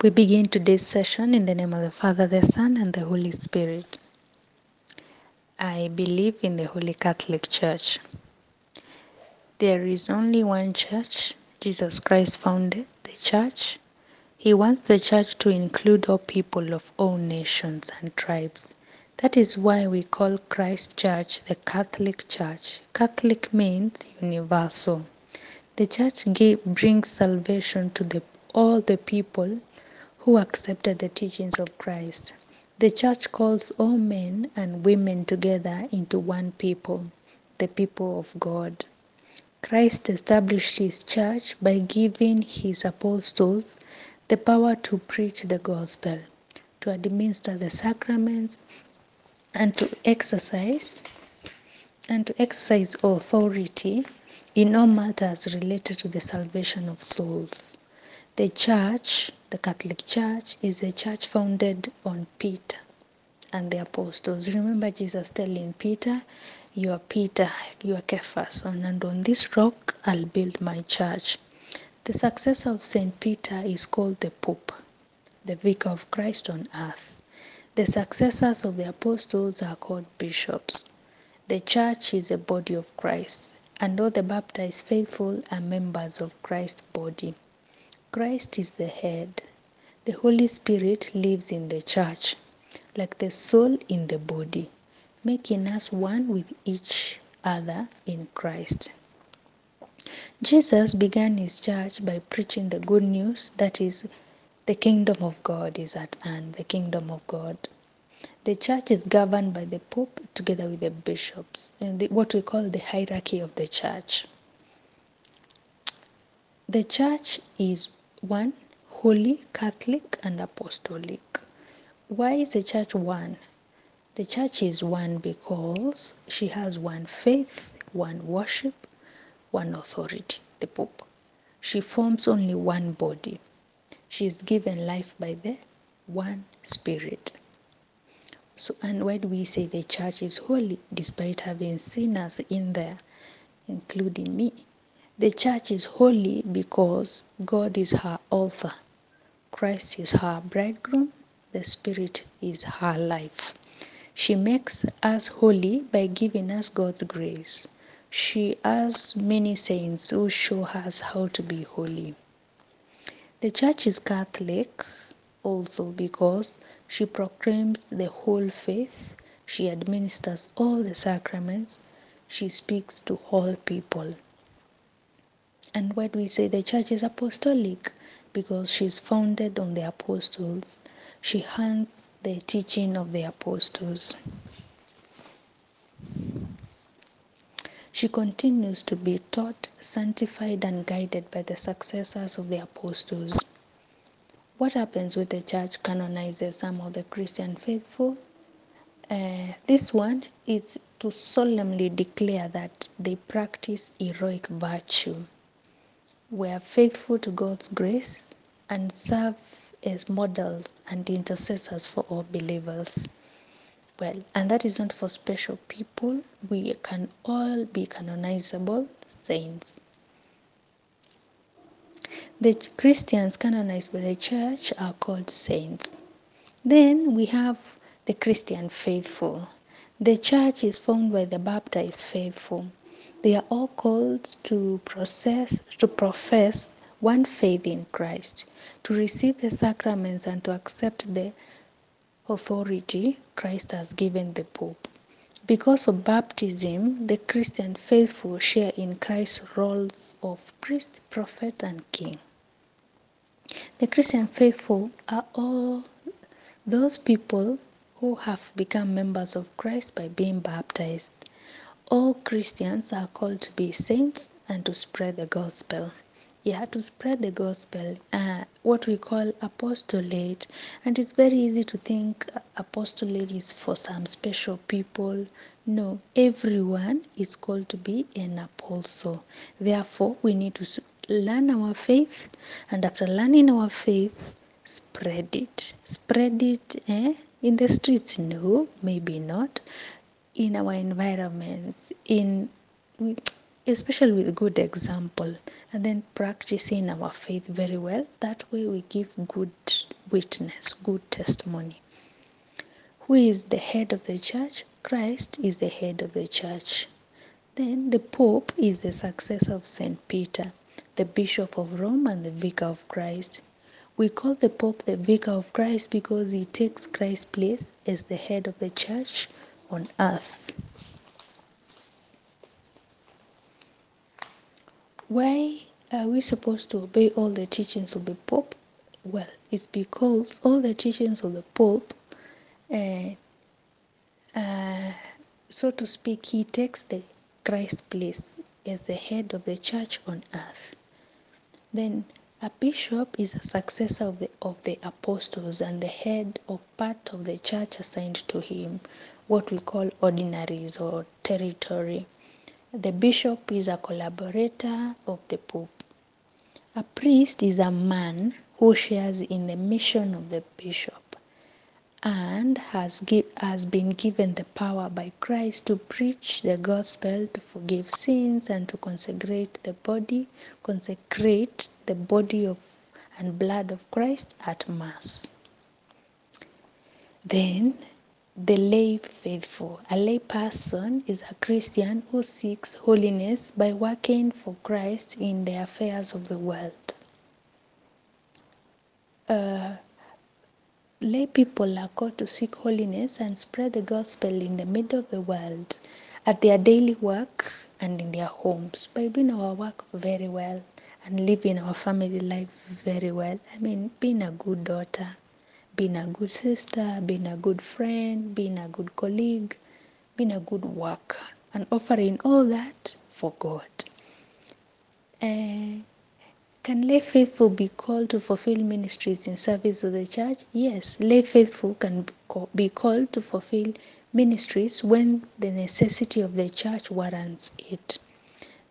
We begin today's session in the name of the Father, the Son, and the Holy Spirit. I believe in the Holy Catholic Church. There is only one church. Jesus Christ founded the church. He wants the church to include all people of all nations and tribes. That is why we call Christ Church the Catholic Church. Catholic means universal. The church brings salvation to the, all the people who accepted the teachings of Christ. The church calls all men and women together into one people, the people of God. Christ established his church by giving his apostles the power to preach the gospel, to administer the sacraments, and to exercise and to exercise authority in all matters related to the salvation of souls. The church, the Catholic Church, is a church founded on Peter and the apostles. Remember Jesus telling Peter, You are Peter, you are Cephas, and on this rock I'll build my church. The successor of St. Peter is called the Pope, the vicar of Christ on earth. The successors of the apostles are called bishops. The church is a body of Christ, and all the baptized faithful are members of Christ's body. Christ is the head. The Holy Spirit lives in the church, like the soul in the body, making us one with each other in Christ. Jesus began his church by preaching the good news that is, the kingdom of God is at hand, the kingdom of God. The church is governed by the Pope together with the bishops, and the, what we call the hierarchy of the church. The church is one, holy, Catholic, and apostolic. Why is the church one? The church is one because she has one faith, one worship, one authority, the Pope. She forms only one body. She is given life by the one Spirit. So, and why do we say the church is holy despite having sinners in there, including me? The church is holy because God is her author, Christ is her bridegroom, the Spirit is her life. She makes us holy by giving us God's grace. She has many saints who show us how to be holy. The church is Catholic also because she proclaims the whole faith, she administers all the sacraments, she speaks to all people. And why do we say the church is apostolic? Because she's founded on the apostles. She hands the teaching of the apostles. She continues to be taught, sanctified, and guided by the successors of the apostles. What happens with the church canonizes some of the Christian faithful? Uh, this one is to solemnly declare that they practice heroic virtue were faithful to God's grace and serve as models and intercessors for all believers. Well, and that is not for special people. We can all be canonizable saints. The Christians canonized by the church are called saints. Then we have the Christian faithful. The church is formed by the baptized faithful. They are all called to process to profess one faith in Christ, to receive the sacraments and to accept the authority Christ has given the Pope. Because of baptism, the Christian faithful share in Christ's roles of priest, prophet, and king. The Christian faithful are all those people who have become members of Christ by being baptized. All Christians are called to be saints and to spread the gospel. Yeah, to spread the gospel, uh, what we call apostolate. And it's very easy to think apostolate is for some special people. No, everyone is called to be an apostle. Therefore, we need to learn our faith, and after learning our faith, spread it. Spread it eh? in the streets? No, maybe not in our environments, in especially with good example, and then practicing our faith very well. That way, we give good witness, good testimony. Who is the head of the church? Christ is the head of the church. Then the Pope is the successor of St. Peter, the Bishop of Rome and the Vicar of Christ. We call the Pope the Vicar of Christ because he takes Christ's place as the head of the church on earth. Why are we supposed to obey all the teachings of the Pope? Well, it's because all the teachings of the Pope, uh, uh, so to speak, he takes the Christ's place as the head of the church on earth. Then a bishop is a successor of the, of the apostles and the head of part of the church assigned to him, what we call ordinaries or territory. The bishop is a collaborator of the pope. A priest is a man who shares in the mission of the bishop and has, give, has been given the power by Christ to preach the gospel, to forgive sins, and to consecrate the body, consecrate the body of and blood of Christ at Mass. Then the lay faithful. A lay person is a Christian who seeks holiness by working for Christ in the affairs of the world. Uh, lay people are called to seek holiness and spread the gospel in the middle of the world at their daily work and in their homes by doing our work very well and living our family life very well. I mean, being a good daughter, being a good sister, being a good friend, being a good colleague, being a good worker, and offering all that for God. Uh, can lay faithful be called to fulfill ministries in service of the church? Yes, lay faithful can be called to fulfill ministries when the necessity of the church warrants it.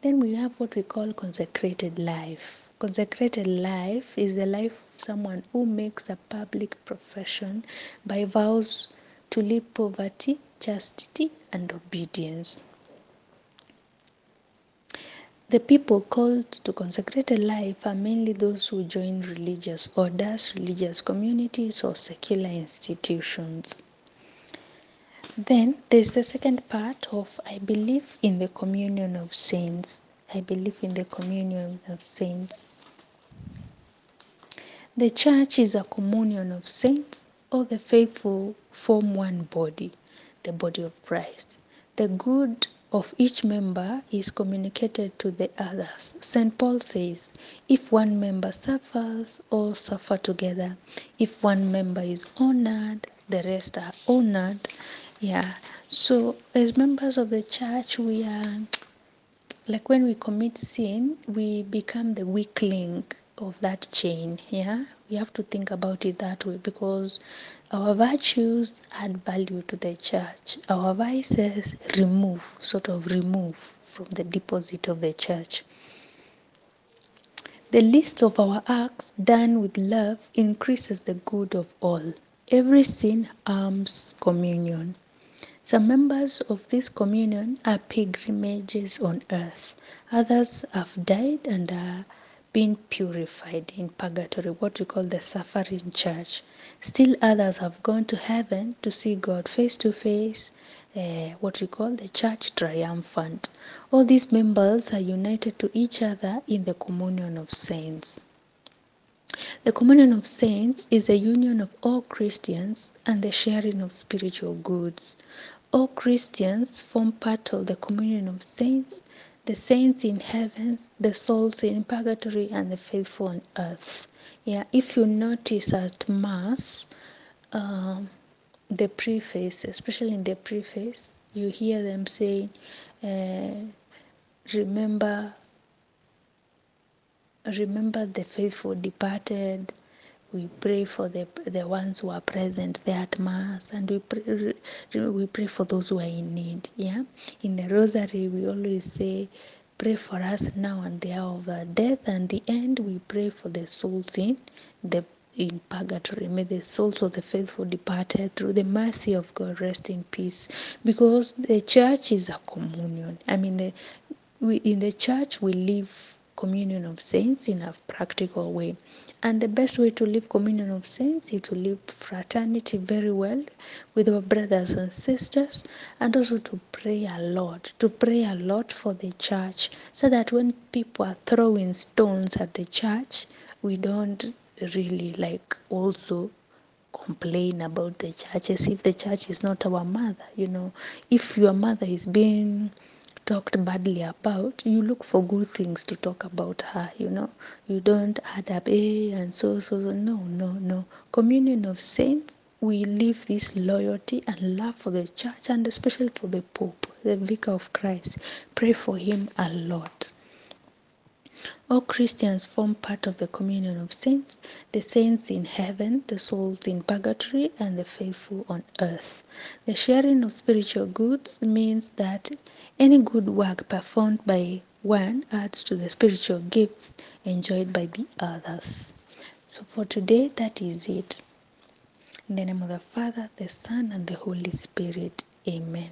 Then we have what we call consecrated life. Consecrated life is the life of someone who makes a public profession by vows to live poverty, chastity, and obedience. The people called to consecrated life are mainly those who join religious orders, religious communities, or secular institutions. Then there's the second part of I believe in the communion of saints. I believe in the communion of saints. The church is a communion of saints. All the faithful form one body, the body of Christ. The good of each member is communicated to the others. St. Paul says, if one member suffers, all suffer together. If one member is honored, the rest are honored. Yeah. So as members of the church, we are like when we commit sin, we become the weak link of that chain. Yeah. We have to think about it that way because our virtues add value to the church. Our vices remove, sort of remove from the deposit of the church. The list of our acts done with love increases the good of all. Every sin harms communion. Some members of this communion are pilgrimages on earth. Others have died and are being purified in purgatory, what we call the suffering church. Still others have gone to heaven to see God face to face, uh, what we call the church triumphant. All these members are united to each other in the communion of saints. The communion of saints is a union of all Christians and the sharing of spiritual goods. All Christians form part of the communion of saints, the saints in heaven, the souls in purgatory, and the faithful on earth. Yeah, if you notice at Mass, um, the preface, especially in the preface, you hear them saying, uh, Remember remember the faithful departed. We pray for the the ones who are present there at mass, and we pray we pray for those who are in need. Yeah, in the rosary we always say, "Pray for us now and the hour of our death." And the end, we pray for the souls in the in purgatory. May the souls of the faithful departed through the mercy of God rest in peace. Because the church is a communion. I mean, the, we in the church we live communion of saints in a practical way. And the best way to live communion of saints is to live fraternity very well with our brothers and sisters, and also to pray a lot, to pray a lot for the church, so that when people are throwing stones at the church, we don't really like also complain about the church as if the church is not our mother. You know, if your mother is being talked badly about, you look for good things to talk about her, you know. You don't add up, eh, and so, so, so. No, no, no. Communion of saints, we live this loyalty and love for the church and especially for the Pope, the Vicar of Christ. Pray for him a lot. All Christians form part of the communion of saints, the saints in heaven, the souls in purgatory, and the faithful on earth. The sharing of spiritual goods means that any good work performed by one adds to the spiritual gifts enjoyed by the others. So for today, that is it. In the name of the Father, the Son, and the Holy Spirit. Amen.